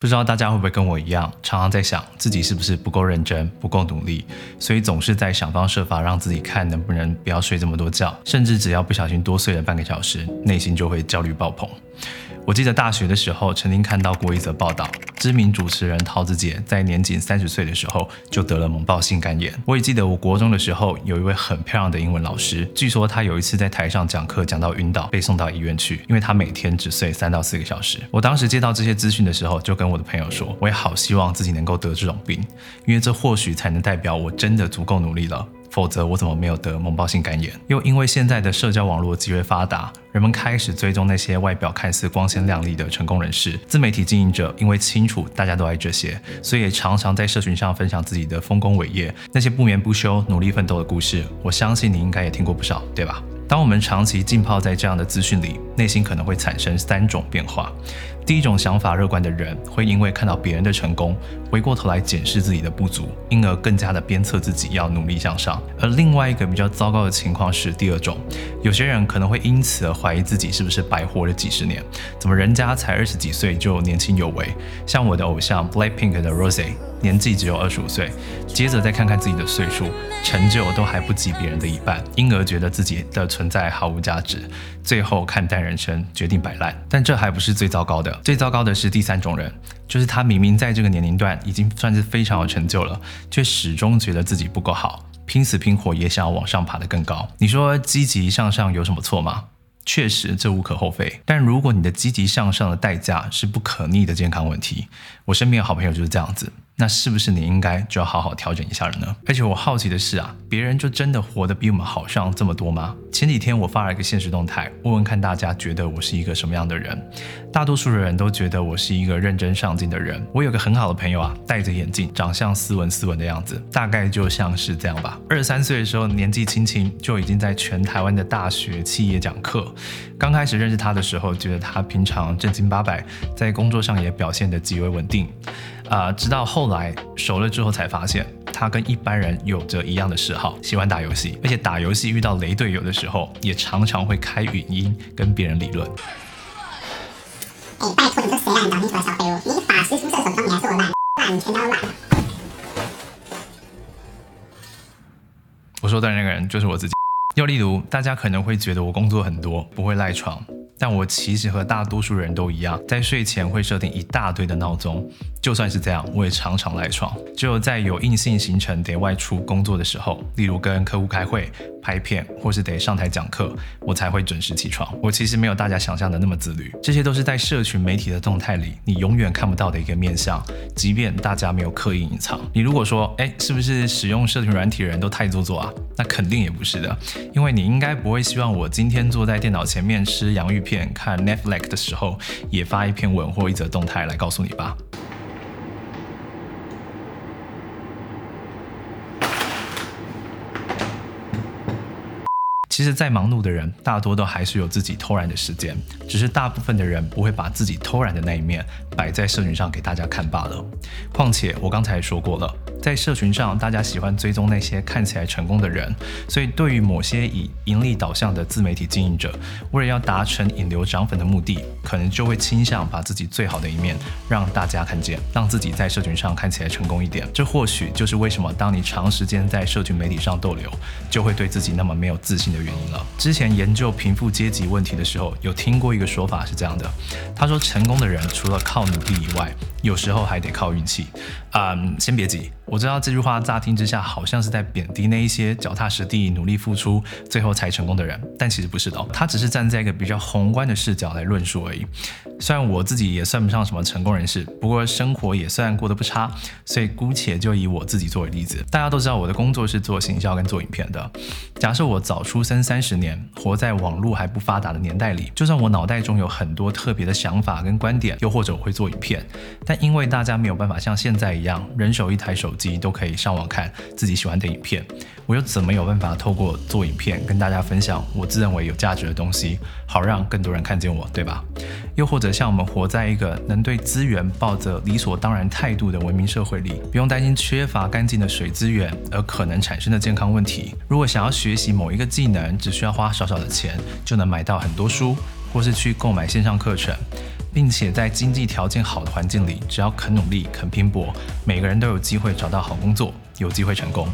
不知道大家会不会跟我一样，常常在想自己是不是不够认真、不够努力，所以总是在想方设法让自己看能不能不要睡这么多觉，甚至只要不小心多睡了半个小时，内心就会焦虑爆棚。我记得大学的时候，曾经看到过一则报道，知名主持人桃子姐在年仅三十岁的时候就得了猛暴性肝炎。我也记得我国中的时候，有一位很漂亮的英文老师，据说她有一次在台上讲课讲到晕倒，被送到医院去，因为她每天只睡三到四个小时。我当时接到这些资讯的时候，就跟我的朋友说，我也好希望自己能够得这种病，因为这或许才能代表我真的足够努力了。否则我怎么没有得脓包性肝炎？又因为现在的社交网络极为发达，人们开始追踪那些外表看似光鲜亮丽的成功人士。自媒体经营者因为清楚大家都爱这些，所以也常常在社群上分享自己的丰功伟业，那些不眠不休、努力奋斗的故事。我相信你应该也听过不少，对吧？当我们长期浸泡在这样的资讯里，内心可能会产生三种变化。第一种想法乐观的人，会因为看到别人的成功，回过头来检视自己的不足，因而更加的鞭策自己要努力向上。而另外一个比较糟糕的情况是第二种，有些人可能会因此而怀疑自己是不是白活了几十年，怎么人家才二十几岁就年轻有为？像我的偶像 Blackpink 的 Rose，年纪只有二十五岁，接着再看看自己的岁数，成就都还不及别人的一半，因而觉得自己的存在毫无价值，最后看淡人生，决定摆烂。但这还不是最糟糕的。最糟糕的是第三种人，就是他明明在这个年龄段已经算是非常有成就了，却始终觉得自己不够好，拼死拼活也想要往上爬得更高。你说积极向上有什么错吗？确实，这无可厚非。但如果你的积极向上的代价是不可逆的健康问题，我身边的好朋友就是这样子。那是不是你应该就要好好调整一下了呢？而且我好奇的是啊，别人就真的活得比我们好上这么多吗？前几天我发了一个现实动态，问问看大家觉得我是一个什么样的人。大多数的人都觉得我是一个认真上进的人。我有个很好的朋友啊，戴着眼镜，长相斯文斯文的样子，大概就像是这样吧。二十三岁的时候，年纪轻轻就已经在全台湾的大学企业讲课。刚开始认识他的时候，觉得他平常正经八百，在工作上也表现得极为稳定。啊，直到后来熟了之后，才发现他跟一般人有着一样的嗜好，喜欢打游戏，而且打游戏遇到雷队友的时候，也常常会开语音跟别人理论。哎，拜托你是谁啊？你打你出来小废物！你法师出射手枪，你还说我烂，烂你全家都烂。我说的那个人就是我自己。又例如，大家可能会觉得我工作很多，不会赖床。但我其实和大多数人都一样，在睡前会设定一大堆的闹钟。就算是这样，我也常常赖床。只有在有硬性行程得外出工作的时候，例如跟客户开会、拍片，或是得上台讲课，我才会准时起床。我其实没有大家想象的那么自律。这些都是在社群媒体的动态里，你永远看不到的一个面相。即便大家没有刻意隐藏，你如果说，哎，是不是使用社群软体的人都太做作啊？那肯定也不是的，因为你应该不会希望我今天坐在电脑前面吃洋芋片。片看 Netflix 的时候，也发一篇文或一则动态来告诉你吧。其实再忙碌的人，大多都还是有自己偷懒的时间，只是大部分的人不会把自己偷懒的那一面摆在社群上给大家看罢了。况且我刚才也说过了。在社群上，大家喜欢追踪那些看起来成功的人，所以对于某些以盈利导向的自媒体经营者，为了要达成引流涨粉的目的，可能就会倾向把自己最好的一面让大家看见，让自己在社群上看起来成功一点。这或许就是为什么当你长时间在社群媒体上逗留，就会对自己那么没有自信的原因了。之前研究贫富阶级问题的时候，有听过一个说法是这样的：他说，成功的人除了靠努力以外，有时候还得靠运气。嗯，先别急。我知道这句话乍听之下好像是在贬低那一些脚踏实地、努力付出、最后才成功的人，但其实不是的。他只是站在一个比较宏观的视角来论述而已。虽然我自己也算不上什么成功人士，不过生活也算过得不差，所以姑且就以我自己作为例子。大家都知道我的工作是做行销跟做影片的。假设我早出生三十年，活在网络还不发达的年代里，就算我脑袋中有很多特别的想法跟观点，又或者我会做影片，但因为大家没有办法像现在一样人手一台手机。都可以上网看自己喜欢的影片，我又怎么有办法透过做影片跟大家分享我自认为有价值的东西，好让更多人看见我，对吧？又或者像我们活在一个能对资源抱着理所当然态度的文明社会里，不用担心缺乏干净的水资源而可能产生的健康问题。如果想要学习某一个技能，只需要花少少的钱就能买到很多书，或是去购买线上课程。并且在经济条件好的环境里，只要肯努力、肯拼搏，每个人都有机会找到好工作，有机会成功。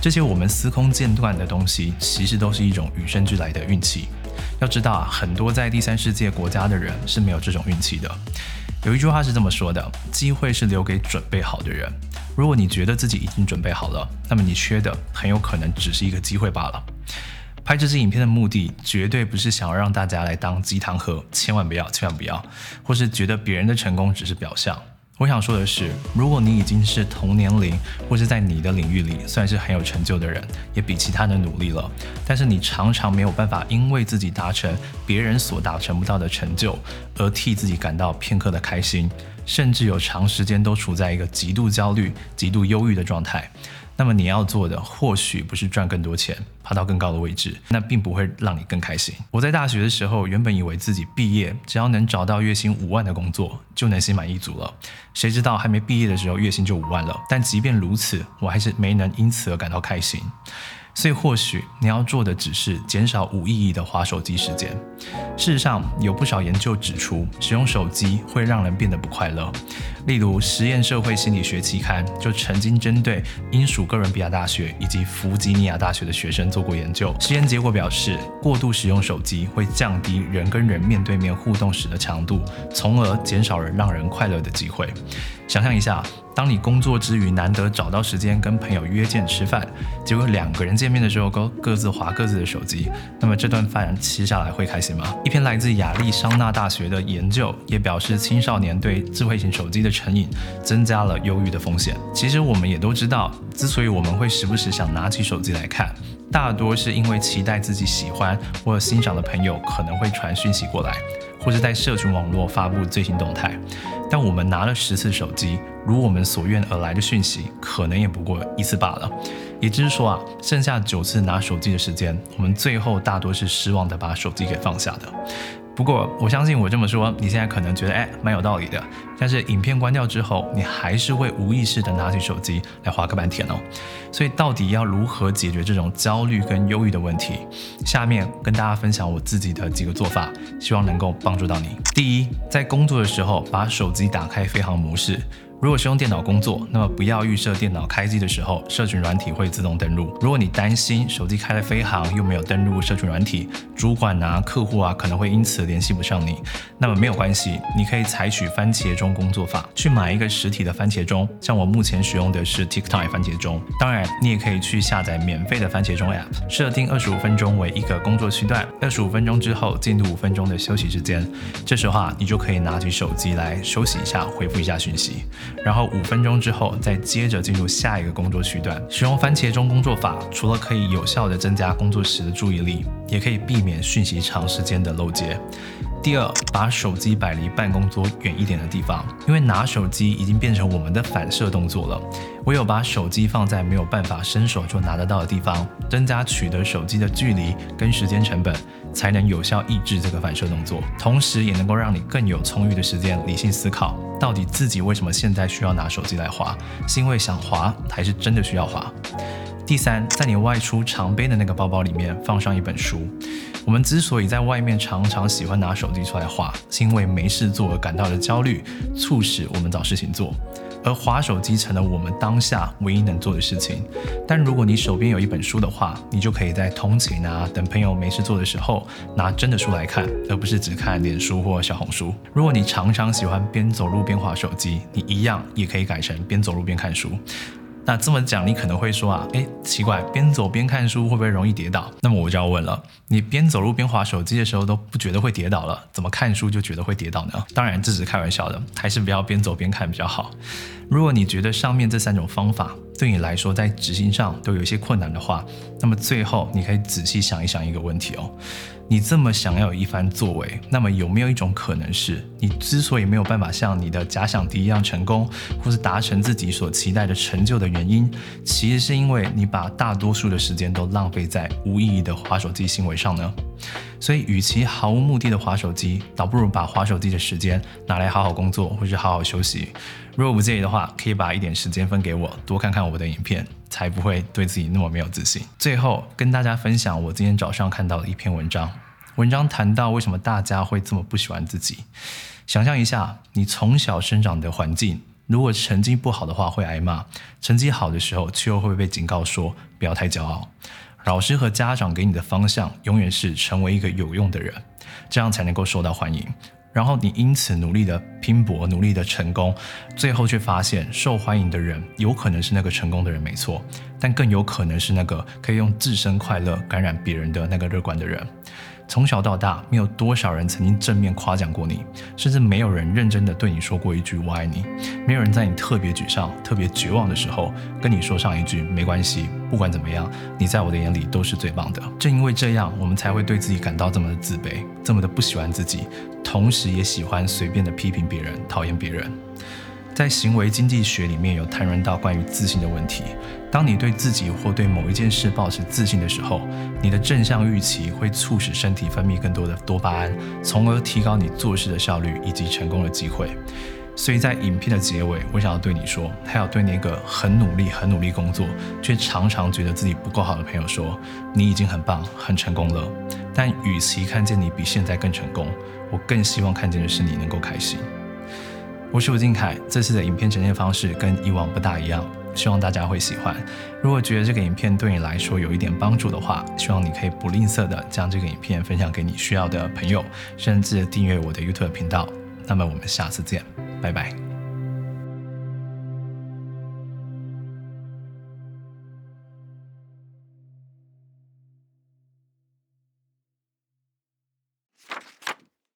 这些我们司空见惯的东西，其实都是一种与生俱来的运气。要知道啊，很多在第三世界国家的人是没有这种运气的。有一句话是这么说的：机会是留给准备好的人。如果你觉得自己已经准备好了，那么你缺的很有可能只是一个机会罢了。拍这支影片的目的绝对不是想要让大家来当鸡汤喝，千万不要，千万不要，或是觉得别人的成功只是表象。我想说的是，如果你已经是同年龄或是在你的领域里算是很有成就的人，也比其他人努力了，但是你常常没有办法因为自己达成别人所达成不到的成就，而替自己感到片刻的开心，甚至有长时间都处在一个极度焦虑、极度忧郁的状态。那么你要做的或许不是赚更多钱，爬到更高的位置，那并不会让你更开心。我在大学的时候，原本以为自己毕业只要能找到月薪五万的工作，就能心满意足了。谁知道还没毕业的时候，月薪就五万了。但即便如此，我还是没能因此而感到开心。所以，或许你要做的只是减少无意义的划手机时间。事实上，有不少研究指出，使用手机会让人变得不快乐。例如，《实验社会心理学》期刊就曾经针对英属哥伦比亚大学以及弗吉尼亚大学的学生做过研究。实验结果表示，过度使用手机会降低人跟人面对面互动时的强度，从而减少人让人快乐的机会。想象一下。当你工作之余难得找到时间跟朋友约见吃饭，结果两个人见面的时候都各自划各自的手机，那么这顿饭吃下来会开心吗？一篇来自亚利桑那大学的研究也表示，青少年对智慧型手机的成瘾增加了忧郁的风险。其实我们也都知道，之所以我们会时不时想拿起手机来看，大多是因为期待自己喜欢或欣赏的朋友可能会传讯息过来。或是在社群网络发布最新动态，但我们拿了十次手机，如我们所愿而来的讯息，可能也不过一次罢了。也就是说啊，剩下九次拿手机的时间，我们最后大多是失望的把手机给放下的。不过，我相信我这么说，你现在可能觉得哎，蛮有道理的。但是影片关掉之后，你还是会无意识的拿起手机来划个半天哦。所以，到底要如何解决这种焦虑跟忧郁的问题？下面跟大家分享我自己的几个做法，希望能够帮助到你。第一，在工作的时候，把手机打开飞行模式。如果是用电脑工作，那么不要预设电脑开机的时候，社群软体会自动登录。如果你担心手机开了飞行又没有登录社群软体，主管啊、客户啊可能会因此联系不上你，那么没有关系，你可以采取番茄钟工作法，去买一个实体的番茄钟。像我目前使用的是 TikTok 番茄钟，当然你也可以去下载免费的番茄钟 App，设定二十五分钟为一个工作区段，二十五分钟之后进入五分钟的休息时间，这时候啊，你就可以拿起手机来休息一下，回复一下讯息。然后五分钟之后，再接着进入下一个工作区段。使用番茄钟工作法，除了可以有效的增加工作时的注意力，也可以避免讯息长时间的漏接。第二，把手机摆离办公桌远一点的地方，因为拿手机已经变成我们的反射动作了。唯有把手机放在没有办法伸手就拿得到的地方，增加取得手机的距离跟时间成本，才能有效抑制这个反射动作，同时也能够让你更有充裕的时间理性思考，到底自己为什么现在需要拿手机来滑，是因为想滑，还是真的需要滑？第三，在你外出常背的那个包包里面放上一本书。我们之所以在外面常常喜欢拿手机出来画，是因为没事做而感到的焦虑，促使我们找事情做，而划手机成了我们当下唯一能做的事情。但如果你手边有一本书的话，你就可以在通勤啊、等朋友没事做的时候，拿真的书来看，而不是只看脸书或小红书。如果你常常喜欢边走路边划手机，你一样也可以改成边走路边看书。那这么讲，你可能会说啊，哎，奇怪，边走边看书会不会容易跌倒？那么我就要问了，你边走路边划手机的时候都不觉得会跌倒了，怎么看书就觉得会跌倒呢？当然这只是开玩笑的，还是不要边走边看比较好。如果你觉得上面这三种方法对你来说在执行上都有一些困难的话，那么最后你可以仔细想一想一个问题哦。你这么想要有一番作为，那么有没有一种可能是，你之所以没有办法像你的假想敌一样成功，或是达成自己所期待的成就的原因，其实是因为你把大多数的时间都浪费在无意义的划手机行为上呢？所以，与其毫无目的的划手机，倒不如把划手机的时间拿来好好工作，或是好好休息。如果不介意的话，可以把一点时间分给我，多看看我的影片。才不会对自己那么没有自信。最后跟大家分享我今天早上看到的一篇文章，文章谈到为什么大家会这么不喜欢自己。想象一下，你从小生长的环境，如果成绩不好的话会挨骂，成绩好的时候却又会被警告说不要太骄傲。老师和家长给你的方向永远是成为一个有用的人，这样才能够受到欢迎。然后你因此努力的拼搏，努力的成功，最后却发现受欢迎的人有可能是那个成功的人，没错，但更有可能是那个可以用自身快乐感染别人的那个乐观的人。从小到大，没有多少人曾经正面夸奖过你，甚至没有人认真的对你说过一句“我爱你”。没有人在你特别沮丧、特别绝望的时候，跟你说上一句“没关系，不管怎么样，你在我的眼里都是最棒的”。正因为这样，我们才会对自己感到这么的自卑，这么的不喜欢自己，同时也喜欢随便的批评别人、讨厌别人。在行为经济学里面有谈论到关于自信的问题。当你对自己或对某一件事保持自信的时候，你的正向预期会促使身体分泌更多的多巴胺，从而提高你做事的效率以及成功的机会。所以在影片的结尾，我想要对你说，还要对那个很努力、很努力工作，却常常觉得自己不够好的朋友说：你已经很棒、很成功了。但与其看见你比现在更成功，我更希望看见的是你能够开心。我是吴敬凯，这次的影片呈现方式跟以往不大一样，希望大家会喜欢。如果觉得这个影片对你来说有一点帮助的话，希望你可以不吝啬的将这个影片分享给你需要的朋友，甚至订阅我的 YouTube 频道。那么我们下次见，拜拜。